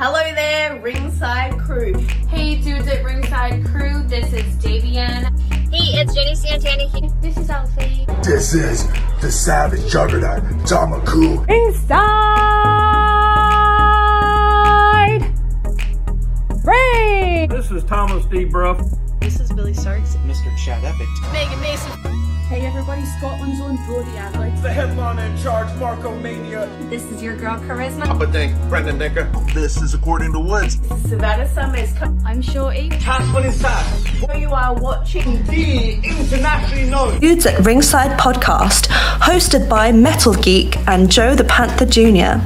Hello there, Ringside Crew. Hey dudes at Ringside Crew, this is Davian. Hey, it's Jenny Santana here. This is Alfie. This is the Savage Juggernaut, Tamaku. Inside Ring. This is Thomas D. Bruff. This is Billy Starks. Mr. Chad Epic. Megan Mason. Hey everybody, Scotland's own Brody Adler. The headline in charge, Marco Mania. This is your girl Charisma. Papa Dink, Brendan Dicker. This is According to Woods. Savannah Summers. I'm Shorty. Tasman is that. You are watching The internationally known. Dudes at Ringside podcast, hosted by Metal Geek and Joe the Panther Jr.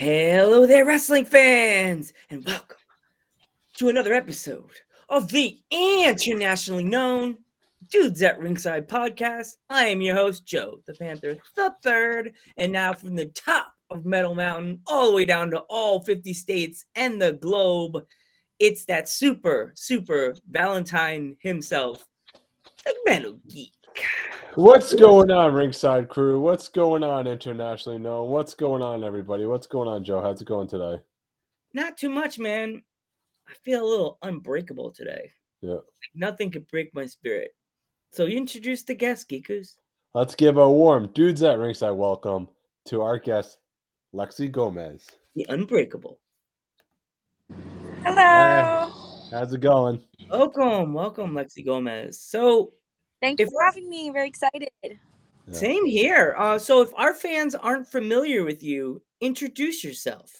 Hello there, wrestling fans, and welcome to another episode of the internationally known Dudes at Ringside podcast. I am your host, Joe the Panther the Third, and now from the top of Metal Mountain all the way down to all 50 states and the globe, it's that super, super Valentine himself, the Metal Geek. What's going on, Ringside Crew? What's going on, internationally No, What's going on, everybody? What's going on, Joe? How's it going today? Not too much, man. I feel a little unbreakable today. Yeah. Nothing could break my spirit. So you introduce the guest, Geekers. Let's give a warm dudes at Ringside welcome to our guest, Lexi Gomez. The unbreakable. Hello. How's it going? Welcome, welcome, Lexi Gomez. So Thank you If- for having me. Very excited. Same here. Uh, so if our fans aren't familiar with you, introduce yourself.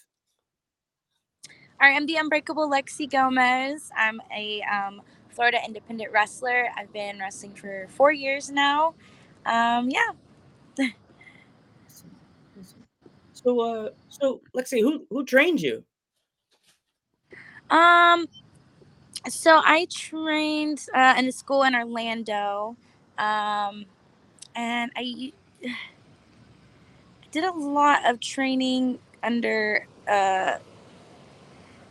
All right, I'm the Unbreakable Lexi Gomez. I'm a um, Florida independent wrestler. I've been wrestling for four years now. Um, yeah. So uh so Lexi, who who trained you? Um, so I trained uh, in a school in Orlando, um, and I did a lot of training under uh,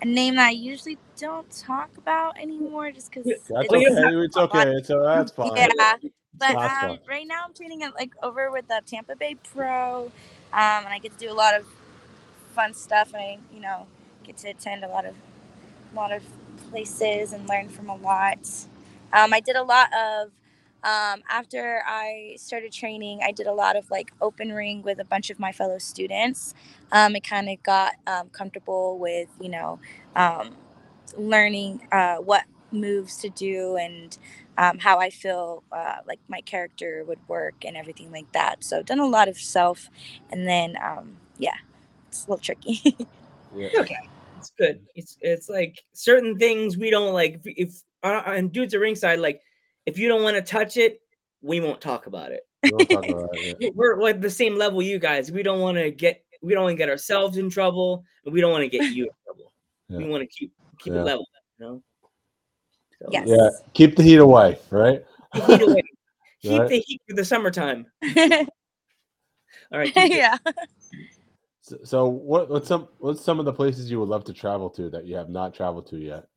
a name that I usually don't talk about anymore, just because. That's Oh, okay. It's okay. It's all that's fine. Yeah, but um, right now I'm training at like over with the Tampa Bay Pro, um, and I get to do a lot of fun stuff. And I, you know, get to attend a lot of, a lot of places and learn from a lot. Um, I did a lot of. Um, after I started training, I did a lot of like open ring with a bunch of my fellow students. Um, it kind of got um, comfortable with, you know, um, learning uh, what moves to do and um, how I feel uh, like my character would work and everything like that. So done a lot of self, and then um, yeah, it's a little tricky. Yeah. Okay. It's good. It's it's like certain things we don't like if, if uh, and dudes at ringside, like if you don't want to touch it, we won't talk about it. Talk about it yeah. We're we're at the same level you guys. We don't want to get we don't want to get ourselves in trouble, and we don't want to get you in trouble. We want to keep keep Yeah. it level, you know. So, yes. Yeah. Keep the heat away, right? keep heat away. Keep Right. the heat for the summertime. All right. keep it. yeah. So, so what what's some what's some of the places you would love to travel to that you have not traveled to yet?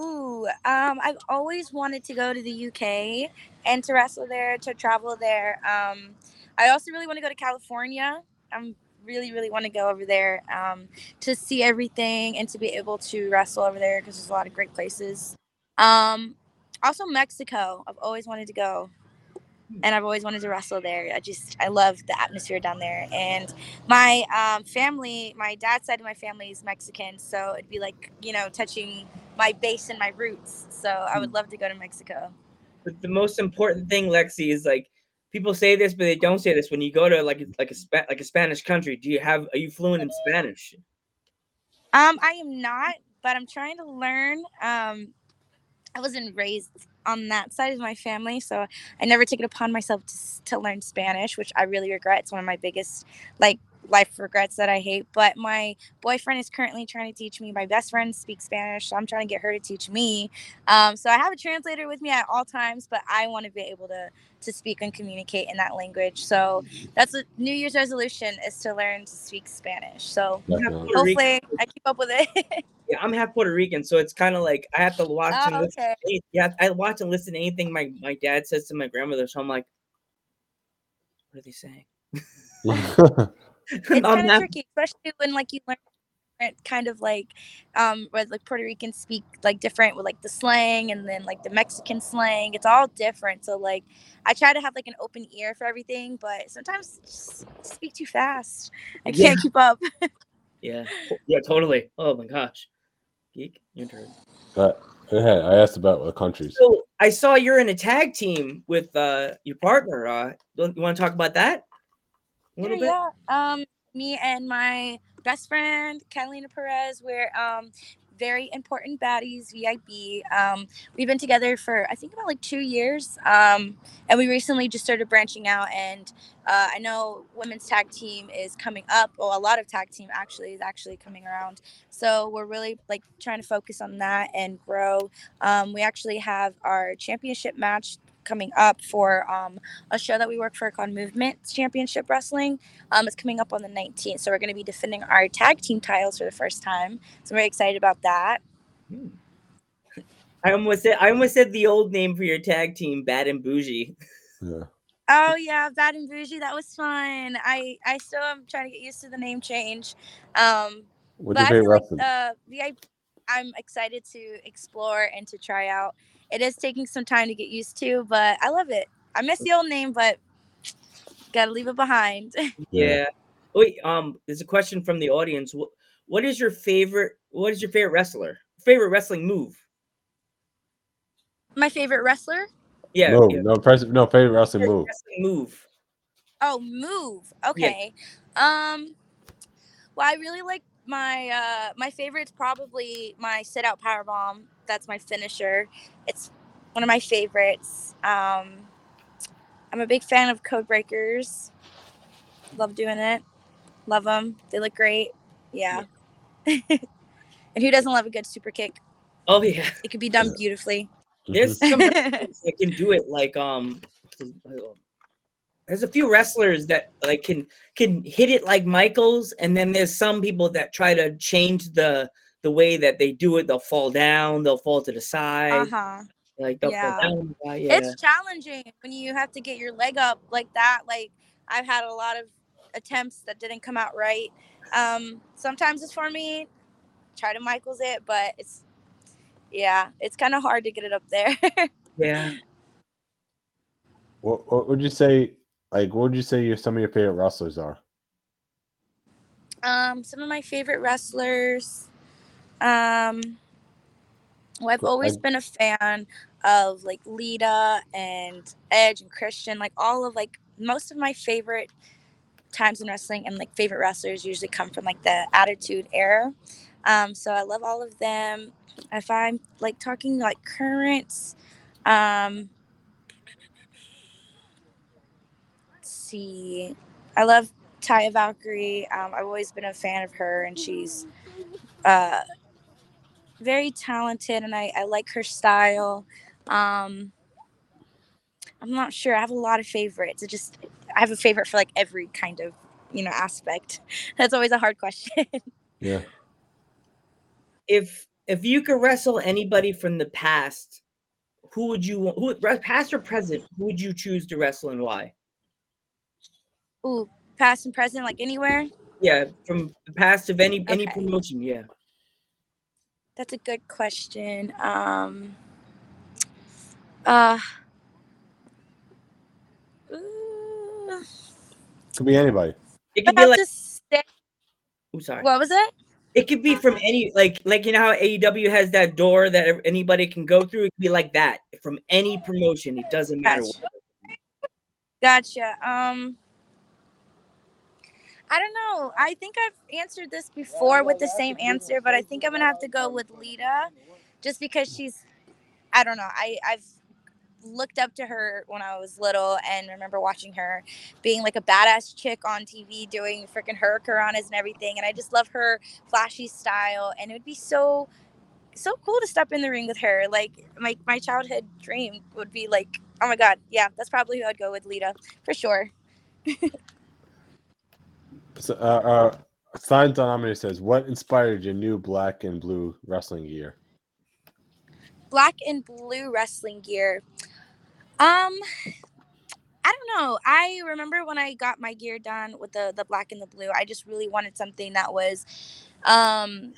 Ooh, um, I've always wanted to go to the UK and to wrestle there, to travel there. Um, I also really want to go to California. I'm really, really want to go over there um, to see everything and to be able to wrestle over there because there's a lot of great places. Um, also, Mexico. I've always wanted to go, and I've always wanted to wrestle there. I just, I love the atmosphere down there. And my um, family, my dad's side of my family is Mexican, so it'd be like, you know, touching my base and my roots. So I would love to go to Mexico. But the most important thing, Lexi, is like people say this, but they don't say this. When you go to like like a like a Spanish country, do you have are you fluent in Spanish? Um, I am not, but I'm trying to learn. Um, I wasn't raised on that side of my family, so I never took it upon myself to, to learn Spanish, which I really regret. It's one of my biggest like life regrets that I hate. But my boyfriend is currently trying to teach me. My best friend speaks Spanish, so I'm trying to get her to teach me. Um, so I have a translator with me at all times, but I want to be able to to speak and communicate in that language. So that's a New Year's resolution is to learn to speak Spanish. So Definitely. Puerto hopefully I keep up with it. Yeah, I'm half Puerto Rican, so it's kind of like I have to watch and Oh, listen. okay. Yeah, I watch and listen to anything my my dad says to my grandmother. So I'm like, What are they saying? It's kind of not- tricky, especially when like you learn different kind of like um where like Puerto Ricans speak like different with like the slang and then like the Mexican slang. It's all different. So like I try to have like an open ear for everything, but sometimes just speak too fast. I Yeah. can't keep up. Yeah. Yeah, totally. Oh my gosh. Geek, your turn. But hey, I asked about the countries. So I saw you're in a tag team with uh your partner. Uh don't you want to talk about that? A little bit? yeah, yeah. Um, me and my best friend Catalina Perez, we're um very important baddies VIP. Um, we've been together for I think about like two years. Um, and we recently just started branching out. And uh, I know women's tag team is coming up. Well, a lot of tag team actually is actually coming around. So we're really like trying to focus on that and grow. Um, we actually have our championship match coming up for um, a show that we work for called Movement Championship Wrestling. Um, it's coming up on the 19th, so we're going to be defending our tag team titles for the first time. So I'm very excited about that. I almost said I almost said the old name for your tag team, Bad and Bougie. Yeah. Oh yeah, Bad and Bougie, that was fun. I I still am trying to get used to the name change. Um, What's but your I feel like wrestling? uh, VIP, I'm excited to explore and to try out. It is taking some time to get used to, but I love it. I miss the old name, but gotta leave it behind. Yeah. Wait, um, there's a question from the audience. What what is your favorite what is your favorite wrestler? Favorite wrestling move? My favorite wrestler? Yeah. no, yeah. no, pres- no favorite wrestling Favorite move. wrestling move. Oh, move. Okay. Um well, I really like my uh my favorite's probably my sit out power bomb. That's my finisher. It's one of my favorites. Um I'm a big fan of code breakers. Love doing it. Love them. They look great. Yeah. and who doesn't love a good super kick? Oh yeah. It could be done beautifully. There's Mhm. some wrestlers that can do it like um there's a few wrestlers that like can can hit it like Michaels and then there's some people that try to change the the way that they do it they'll fall down they'll fall to the side Uh-huh. like they'll Yeah. fall down yeah It's challenging when you have to get your leg up like that. Like I've had a lot of attempts that didn't come out right. Um, sometimes it's for me. Try to Michaels it, but it's yeah, it's kind of hard to get it up there. yeah What, what would you say? Like, what would you say your some of your favorite wrestlers are? um, some of my favorite wrestlers. Um, well, I've always been a fan of like Lita and Edge and Christian. Like all of like most of my favorite times in wrestling and like favorite wrestlers usually come from like the Attitude Era. Um, so I love all of them. If I'm like talking like currents, um, let's see, I love Taya Valkyrie. Um, I've always been a fan of her, and she's uh, very talented, and I, I like her style. Um, I'm not sure. I have a lot of favorites. It just I have a favorite for like every kind of you know aspect. That's always a hard question. Yeah. if if you could wrestle anybody from the past who would you want who re- past or present who would you choose to wrestle and why Ooh, past and present, like anywhere. yeah from the past of any any promotion yeah That's a good question. Um, uh, ooh, Could be anybody. it could be like say- i'm sorry what was it? it could be from any like like you know how AEW has that door that anybody can go through it could be like that from any promotion it doesn't matter Gotcha. what. Gotcha. Um, I don't know. I think I've answered this before with the same answer, but I think I'm gonna have to go with Lita, just because she's. I don't know. I I've looked up to her when I was little and remember watching her being like a badass chick on TV doing freaking hurricanranas and everything, and I just love her flashy style, and it would be so so cool to step in the ring with her. Like my my childhood dream would be like, oh my god, yeah, that's probably who I'd go with, Lita, for sure. So, uh, uh, Signs says, "What inspired your new black and blue wrestling gear?" Black and blue wrestling gear. Um, I don't know. I remember when I got my gear done with the the black and the blue. I just really wanted something that was um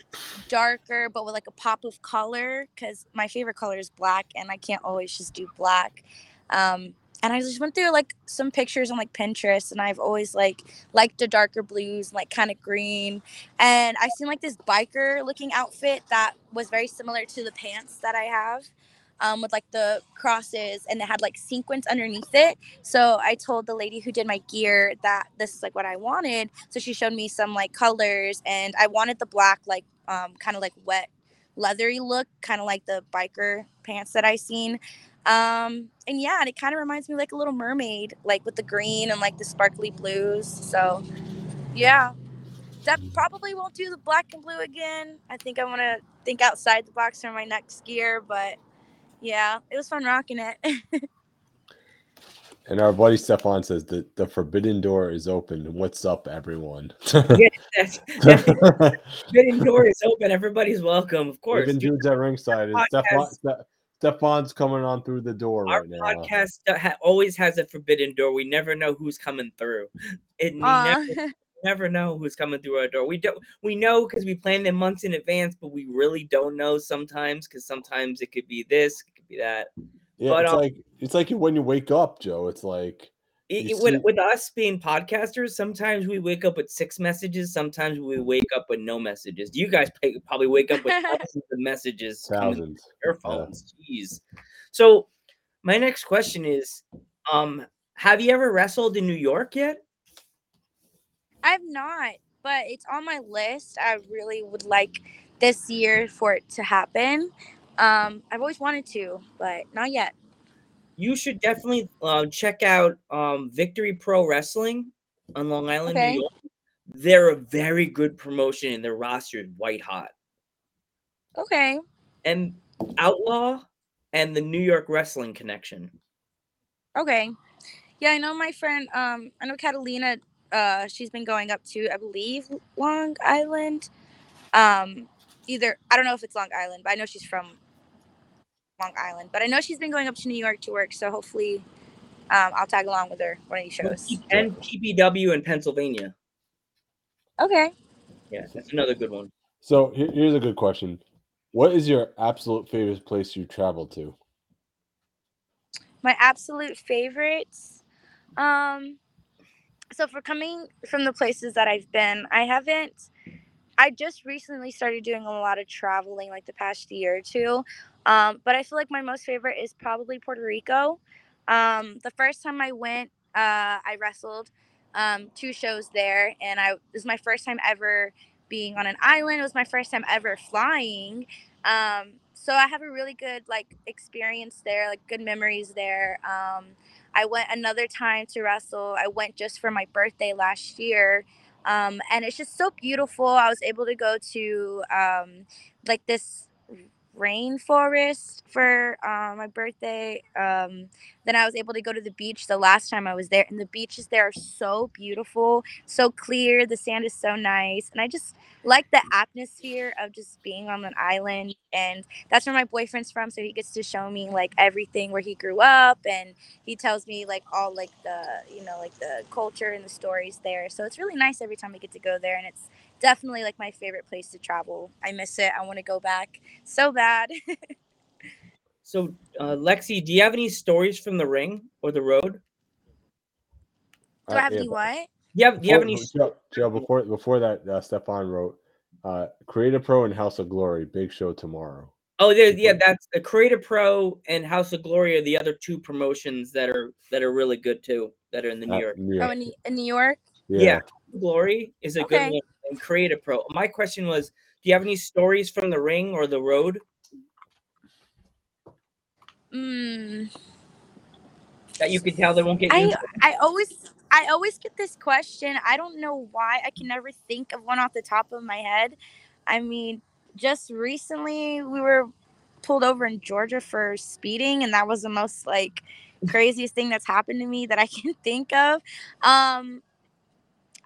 darker but with like a pop of color because my favorite color is black and I can't always just do black. Um and I just went through like some pictures on like Pinterest and I've always like liked the darker blues, like kind of green. And I seen like this biker looking outfit that was very similar to the pants that I have um, with like the crosses and it had like sequins underneath it. So I told the lady who did my gear that this is like what I wanted. So she showed me some like colors and I wanted the black, like um, kind of like wet leathery look, kind of like the biker pants that I seen. Um, and yeah, and it kind of reminds me like a little mermaid, like with the green and like the sparkly blues. So yeah, that probably won't do the black and blue again. I think I want to think outside the box for my next gear, but yeah, it was fun rocking it. And our buddy Stefan says that the forbidden door is open. What's up, everyone? yeah, that's, that's forbidden door is open. Everybody's welcome, of course. Even dudes at ringside. And Stefan, Ste- Stefan's coming on through the door Our right now. podcast uh, ha- always has a forbidden door. We never know who's coming through. It we Aw. never, never know who's coming through our door. We don't. We know because we plan them months in advance, but we really don't know sometimes because sometimes it could be this, it could be that. Yeah, but, it's um, like it's like when you wake up, Joe. It's like It, it- with, with us being podcasters, sometimes we wake up with six messages. Sometimes we wake up with no messages. You guys probably wake up with thousands of messages thousands. your phones. Jeez. So my next question is, um, have you ever wrestled in New York yet? I've not, but it's on my list. I really would like this year for it to happen. Um, I've always wanted to, but not yet. You should definitely uh, check out um, Victory Pro Wrestling on Long Island, Okay. New York. They're a very good promotion, and their roster is white hot. Okay. And Outlaw and the New York Wrestling Connection. Okay. Yeah, I know my friend, um, I know Catalina, uh, she's been going up to, I believe, Long Island. Um, either I don't know if it's Long Island, but I know she's from Long Island. But I know she's been going up to New York to work, so hopefully um, I'll tag along with her one of these shows. and PPW in Pennsylvania. Okay. Yeah, that's another good one. So here's a good question: What is your absolute favorite place you traveled to? my absolute favorites um so for coming from the places that i've been i haven't i just recently started doing a lot of traveling like the past year or two um but i feel like my most favorite is probably puerto rico. Um the first time i went uh i wrestled um two shows there and i it was my first time ever being on an island. It was my first time ever flying. Um so i have a really good like experience there like good memories there. Um i went another time to wrestle. I went just for my birthday last year. Um and it's just so beautiful. I was able to go to um like this rainforest for uh, my birthday um then i was able to go to the beach the last time i was there and the beaches there are so beautiful so clear the sand is so nice and i just like the atmosphere of just being on an island and that's where my boyfriend's from so he gets to show me like everything where he grew up and he tells me like all like the you know like the culture and the stories there so it's really nice every time we get to go there and it's definitely like my favorite place to travel i miss it i want to go back so bad So, uh, Lexi, do you have any stories from the ring or the road? do i have any what Do you have, do you have any? Joe, Joe, before before that, uh, Stefan wrote, uh, "Create A Pro and House of Glory, big show tomorrow." Oh, there, yeah, that's the Create A Pro and House of Glory are the other two promotions that are that are really good too. That are in the New Uh, York. Oh in, in new york Yeah, Glory is a Okay. good one. And Create A Pro. My question was, do you have any stories from the ring or the road mm. that you could tell they won't get you? I? I always I always get this question. I don't know why. I can never think of one off the top of my head. I mean, just recently we were pulled over in Georgia for speeding and that was the most like craziest thing that's happened to me that I can think of. Um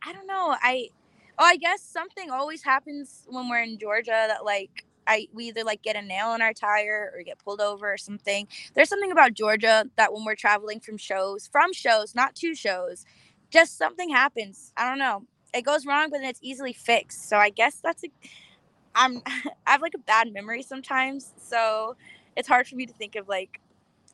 I don't know. I oh, I guess something always happens when we're in Georgia that like I we either like get a nail in our tire or get pulled over or something. There's something about Georgia that when we're traveling from shows, from shows, not to shows, just something happens. I don't know. It goes wrong, but then it's easily fixed. So I guess that's a I'm I have like a bad memory sometimes. So it's hard for me to think of like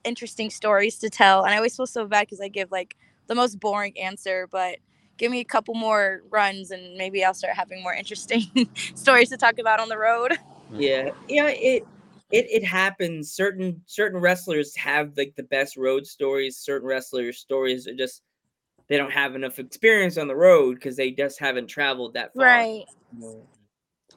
interesting stories to tell. And I always feel so bad because I give like the most boring answer, but give me a couple more runs and maybe I'll start having more interesting stories to talk about on the road. Yeah, yeah, it it it happens. Certain certain wrestlers have like the best road stories. Certain wrestlers' stories are just they don't have enough experience on the road because they just haven't traveled that far. Right. Yeah.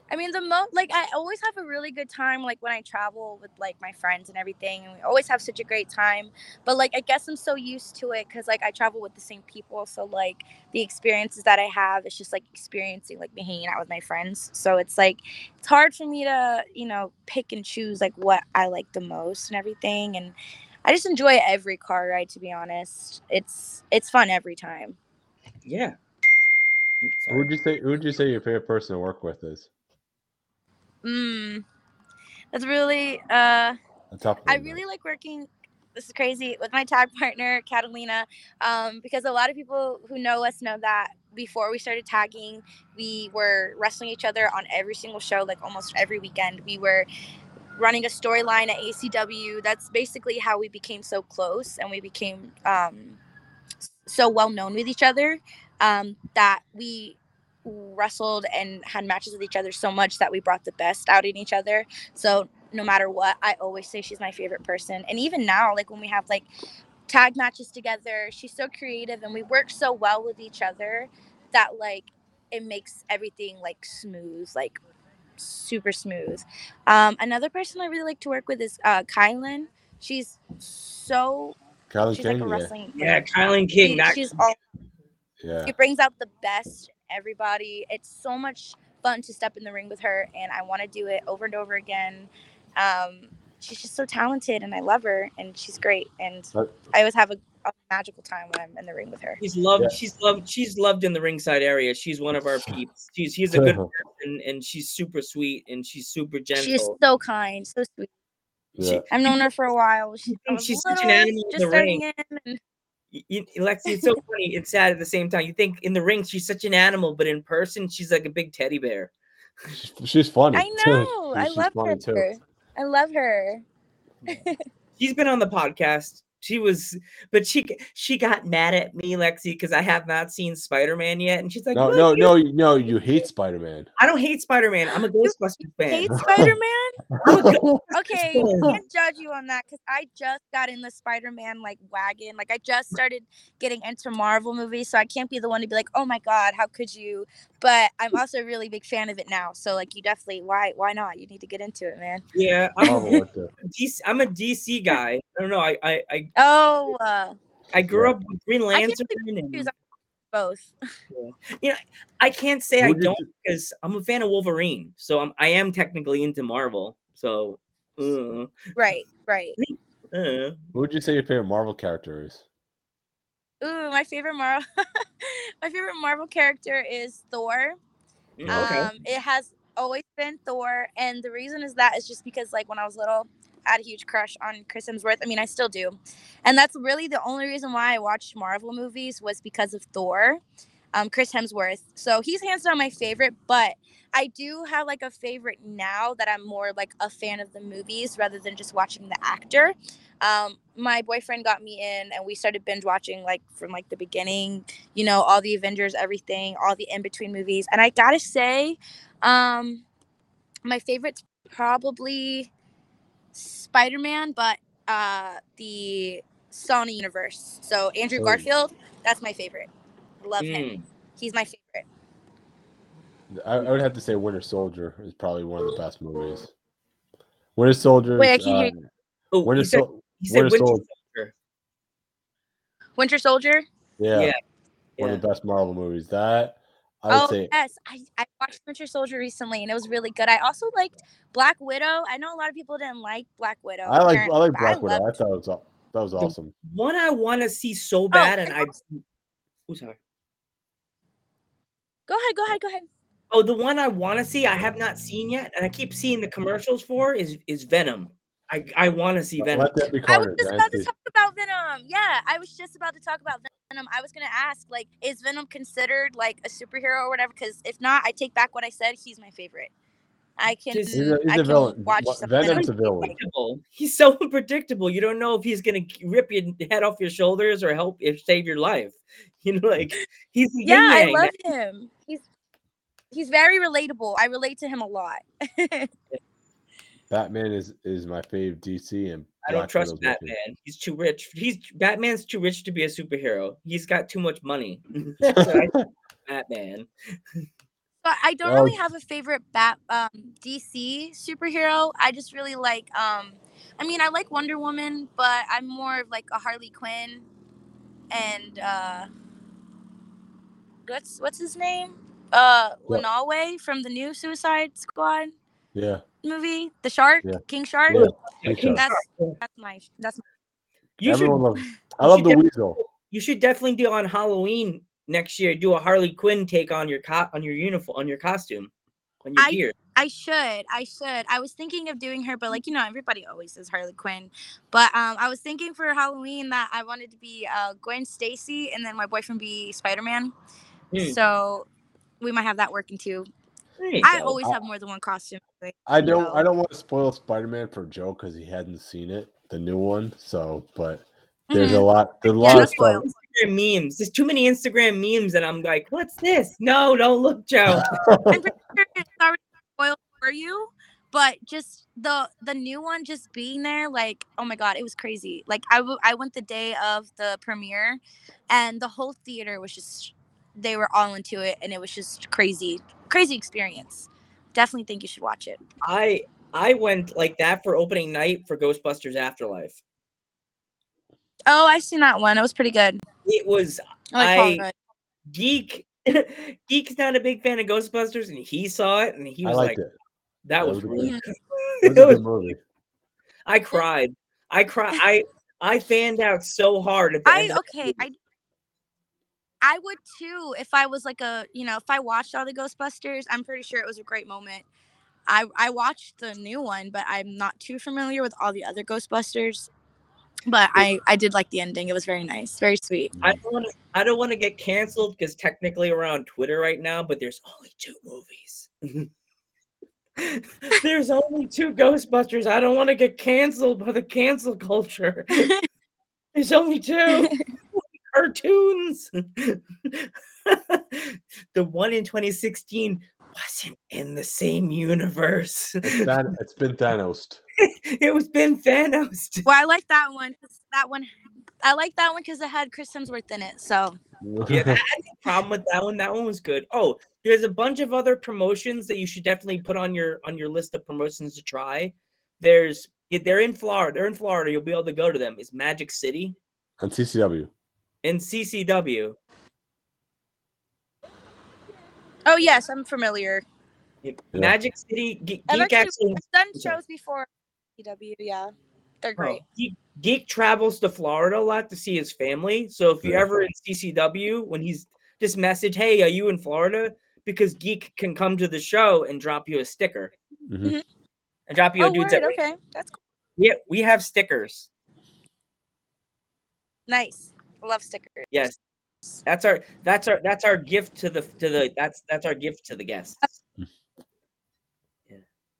I mean, the most like I always have a really good time like when I travel with like my friends and everything, and we always have such a great time. But like I guess I'm so used to it because like I travel with the same people, so like the experiences that I have, it's just like experiencing like me hanging out with my friends. So it's like it's hard for me to you know pick and choose like what I like the most and everything, and I just enjoy every car ride. To be honest, it's it's fun every time. Yeah. Who would you say? Who would you say your favorite person to work with is? Mm, that's really uh. I really like working. This is crazy with my tag partner Catalina, um, because a lot of people who know us know that before we started tagging, we were wrestling each other on every single show, like almost every weekend. We were running a storyline at ACW. That's basically how we became so close and we became um, so well known with each other um, that we wrestled and had matches with each other so much that we brought the best out in each other. So no matter what, I always say she's my favorite person. And even now, like when we have like tag matches together, she's so creative and we work so well with each other that like it makes everything like smooth, like super smooth. Um, another person I really like to work with is uh, Kylynn. She's so Kylynn she's King, like a wrestling Yeah, Kylynn King. she- she's all Yeah. she brings out the best in everybody. It's so much fun to step in the ring with her, and I want to do it over and over again. Um, she's just so talented, and I love her, and she's great. And I always have a, a magical time when I'm in the ring with her. She's loved. Yeah. She's loved. She's loved in the ringside area. She's one of our peeps. She's she's a good person, and she's super sweet, and she's super gentle. She's so kind, so sweet. Yeah. I've known her for a while. She, I think was she's such an animal in just the starting ring. in, and Y- y- Lexi, it's so funny. It's sad at the same time. You think in the ring she's such an animal, but in person she's like a big teddy bear. She's, she's funny. I too. know. I love her. too. I love her. She's been on the podcast. She was, but she she got mad at me, Lexi, because I have not seen Spider Man yet, and she's like, No, no, you- no, you- no. You hate Spider Man. I don't hate Spider Man. I'm a Ghostbusters fan. Hate Spider Man? I'm a Okay, can't judge you on that because I just got in the Spider Man like wagon. Like I just started getting into Marvel movies, so I can't be the one to be like, "Oh my god, how could you?" But I'm also a really big fan of it now. So like, you definitely why why not? You need to get into it, man. yeah, I'm, a. DC, I'm a DC guy. I don't know. I I I, Oh, uh, I grew Yeah. up with Green I can't Lantern. And, both. you know, I can't say I Who'd don't ch- because I'm a fan of Wolverine, so I'm I am technically into Marvel. So, uh, Right, right. uh. Who would you say your favorite Marvel character is? Ooh, my favorite Marvel, my favorite Marvel character is Thor. Mm, okay. Um, it has always been Thor, and the reason is that is just because like when I was little, I had a huge crush on Chris Hemsworth. I mean, I still do, and that's really the only reason why I watched Marvel movies was because of Thor, um, Chris Hemsworth. So he's hands down my favorite, but I do have like a favorite now that I'm more like a fan of the movies rather than just watching the actor. Um, my boyfriend got me in, and we started binge watching like from like the beginning. You know, all the Avengers, everything, all the in between movies, and I gotta say, um, my favorite's probably Spider Man, but uh, the Sony universe. So Andrew Oh. Garfield, that's my favorite. Love him. Mm. He's my favorite. I, I would have to say Winter Soldier is probably one of the best movies. Winter Soldier. Wait, I can't hear uh, Oh, Winter, he said, Sol- he said Winter Winter Soldier. Soldier. Winter Soldier. yeah, Yeah, one yeah. of the best Marvel movies. That I would Oh say. yes, I, I watched Winter Soldier recently and it was really good. I also liked Black Widow. I know a lot of people didn't like Black Widow. I like I like but Black Widow. I thought it was that was awesome. One I want to see so bad, and and I. Oh, sorry. Go ahead, go ahead, go ahead. Oh, the one I want to see, I have not seen yet, and I keep seeing the commercials for is is Venom. I I want to see Venom. Let that be I was just about to talk about Venom. Yeah, I was just about to talk about Venom. I was gonna ask, like, is Venom considered like a superhero or whatever? Because if not, I take back what I said. He's my favorite. I can, He's He's a, he's I a can villain. watch Wa- some Venom's a villain. He's so unpredictable. You don't know if he's gonna rip your head off your shoulders or help if save your life. You know, like he's Yeah, I love him. He's he's very relatable. I relate to him a lot. Batman is is my fave DC, and I don't Black trust Widow's my favorite. Batman. He's too rich. He's Batman's too rich to be a superhero. He's got too much money. Batman. But I don't Well- really have a favorite Bat um, DC superhero. I just really like. Um, I mean, I like Wonder Woman, but I'm more of like a Harley Quinn, and uh, what's what's his name? Uh, What? From the new Suicide Squad Yeah, movie, The Shark, Yeah. King Shark. yeah. Yeah, King That's Shark. that's my that's my, You should Everyone loves. I love the def- Weasel. you should definitely do on Halloween next year. Do a Harley Quinn take on your co- on your uniform on your costume on your I- gear. I should. I should. I was thinking of doing her, but like you know, everybody always says Harley Quinn. But um, I was thinking for Halloween that I wanted to be uh, Gwen Stacy, and then my boyfriend be Spider Man. Hmm. So we might have that working too. I go. always I- have more than one costume. like, I don't. know. I don't want to spoil Spider Man for Joe because he hadn't seen it, the new one. So, but there's a Mhm. lot. There's a Yeah, lot no of stuff. Spoils. Instagram memes. There's too many Instagram memes, and I'm like, what's this? No, don't look, Joe. I'm pretty sure it's already spoiled for you, but just the the new one just being there, like, oh my god, it was crazy. Like I w- I went the day of the premiere, and the whole theater was just they were all into it, and it was just crazy, crazy experience. Definitely think you should watch it. I I went like that for opening night for Ghostbusters Afterlife. Oh, I seen that one. It was pretty good. It was I like I- geek. Geek's not a big fan of Ghostbusters, and he saw it, and he I was liked like, it. "That That was was really good- good." Was was- movie. I cried. I cried. I I fanned out so hard at the I end. okay. I I would too if I was like a you know if I watched all the Ghostbusters. I'm pretty sure it was a great moment. I I watched the new one, but I'm not too familiar with all the other Ghostbusters. But I I did like the ending. It was very nice, very sweet. I don't want to. I don't want to get canceled because technically we're on Twitter right now, but there's only two movies. there's only two Ghostbusters. I don't want to get canceled by the cancel culture. there's only two cartoons. the one in 2016 wasn't in the same universe. It's, Than- it's been Thanos. it was Ben Thanos. Well, I like that one. 'cause That one, I like that one because it had Chris Hemsworth in it. So Yeah, I had no problem with that one. That one was good. Oh, there's a bunch of other promotions that you should definitely put on your on your list of promotions to try. There's yeah, they're in Florida. They're in Florida. You'll be able to go to them. Is Magic City on CCW. and CCW. Oh yes, I'm familiar. Yeah, Yeah. Magic City Ge- Geek actually actually. I've done shows before. CW, yeah, they're oh, great. Geek, Geek travels to Florida a lot to see his family. So if you're ever in CCW, when he's just message, "Hey, are you in Florida?" Because Geek can come to the show and drop you a sticker Mhm. and drop you Oh, a dude's word, at okay, that's cool. Yeah, we have stickers. nice. Love stickers. Yes. That's our that's our that's our gift to the to the that's that's our gift to the guests. Yeah.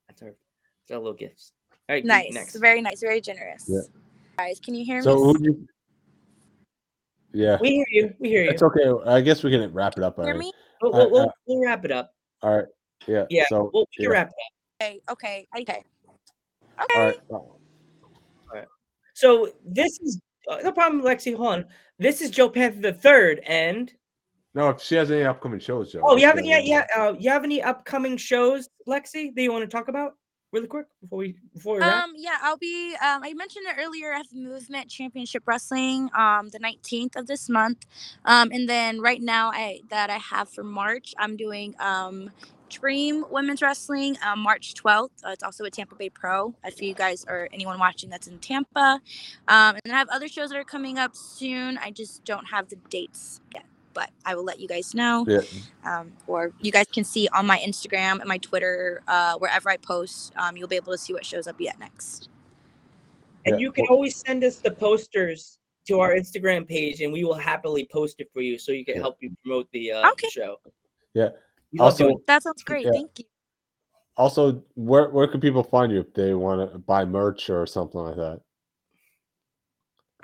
That's our that's our little gifts. All right, Nice. next. Very nice. Very generous. Yeah. Guys, can you hear So me? who you? Yeah, We hear you. We hear you. it's okay. I guess we can wrap it up. hear already. me? We'll, we'll, we'll, we'll wrap it up. All right. Yeah. Yeah. So we'll, we can yeah. wrap it up. Okay. Okay. Okay. All Okay. right. So this is uh, no problem, Lexi. Hold on. This is Joe Panther the third, and No, if she has any upcoming shows, Joe. oh, you have let any? me Yeah, uh, you have any upcoming shows, Lexi, that you want to talk about really quick before we before we wrap? Um, yeah, I'll be. Um, I mentioned it earlier. I have Movement Championship Wrestling, um, the nineteenth of this month, um, and then right now, I that I have for March, I'm doing um, Dream Women's Wrestling, um, March twelfth. Uh, it's also a Tampa Bay Pro. If you guys or anyone watching that's in Tampa, um, and then I have other shows that are coming up soon. I just don't have the dates yet, but I will let you guys know. Yeah. Um, or you guys can see on my Instagram and my Twitter, uh, wherever I post, um, you'll be able to see what shows up yet next. And Yeah, you can always send us the posters to our Instagram page, and we will happily post it for you, so you can help you promote the uh, Okay. show. Yeah. Also- That sounds great. Yeah. Thank you. Also, where where can people find you if they want to buy merch or something like that?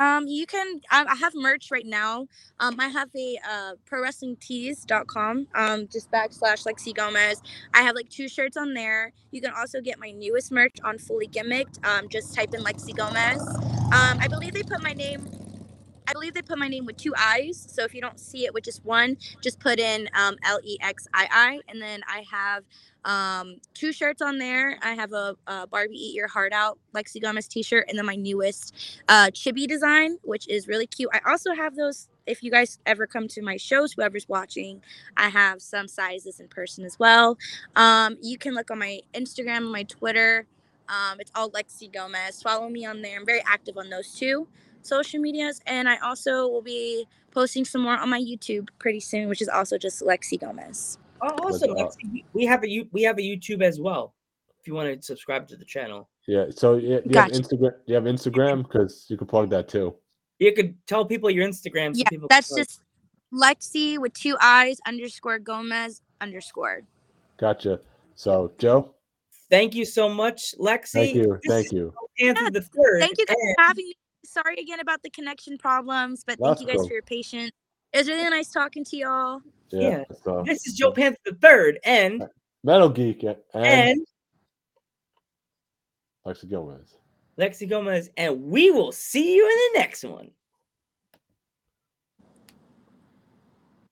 Um, you can. I, I have merch right now. Um, I have a uh, prowrestlingtees.com. Um, just backslash Lexi Gomez. I have like two shirts on there. You can also get my newest merch on Fully Gimmicked. Um, just type in Lexi Gomez. Um, I believe they put my name. I believe they put my name with two I's. So if you don't see it with just one, just put in um, L E X I I, and then I have um, two shirts on there. I have a, a Barbie Eat Your Heart Out Lexi Gomez T-shirt, and then my newest uh, chibi design, which is really cute. I also have those. If you guys ever come to my shows, whoever's watching, I have some sizes in person as well. Um, you can look on my Instagram, my Twitter. Um, it's all Lexi Gomez. Follow me on there. I'm very active on those two social medias, and I also will be posting some more on my YouTube pretty soon, which is also just Lexi Gomez. Oh, awesome! Lexi, we- we have a you we have a YouTube as well. If you want to subscribe to the channel, Yeah. So yeah, you Gotcha. have Instagram. You have Instagram because you can plug that too. you could tell people your Instagram. So Yeah, people that's go- just Lexi with two eyes underscore Gomez underscore. Gotcha. So Joe, Thank you so much, Lexi. thank you, This thank is you. Panther the third. Thank you guys and- for having me. Sorry again about the connection problems, but thank you guys cool. for your patience. It was really nice talking to y'all. Yeah. Yeah. So uh, This is Joe Panther the third, and Metal Geek and, and Lexi Gomez. Lexi Gomez, and we will see you in the next one.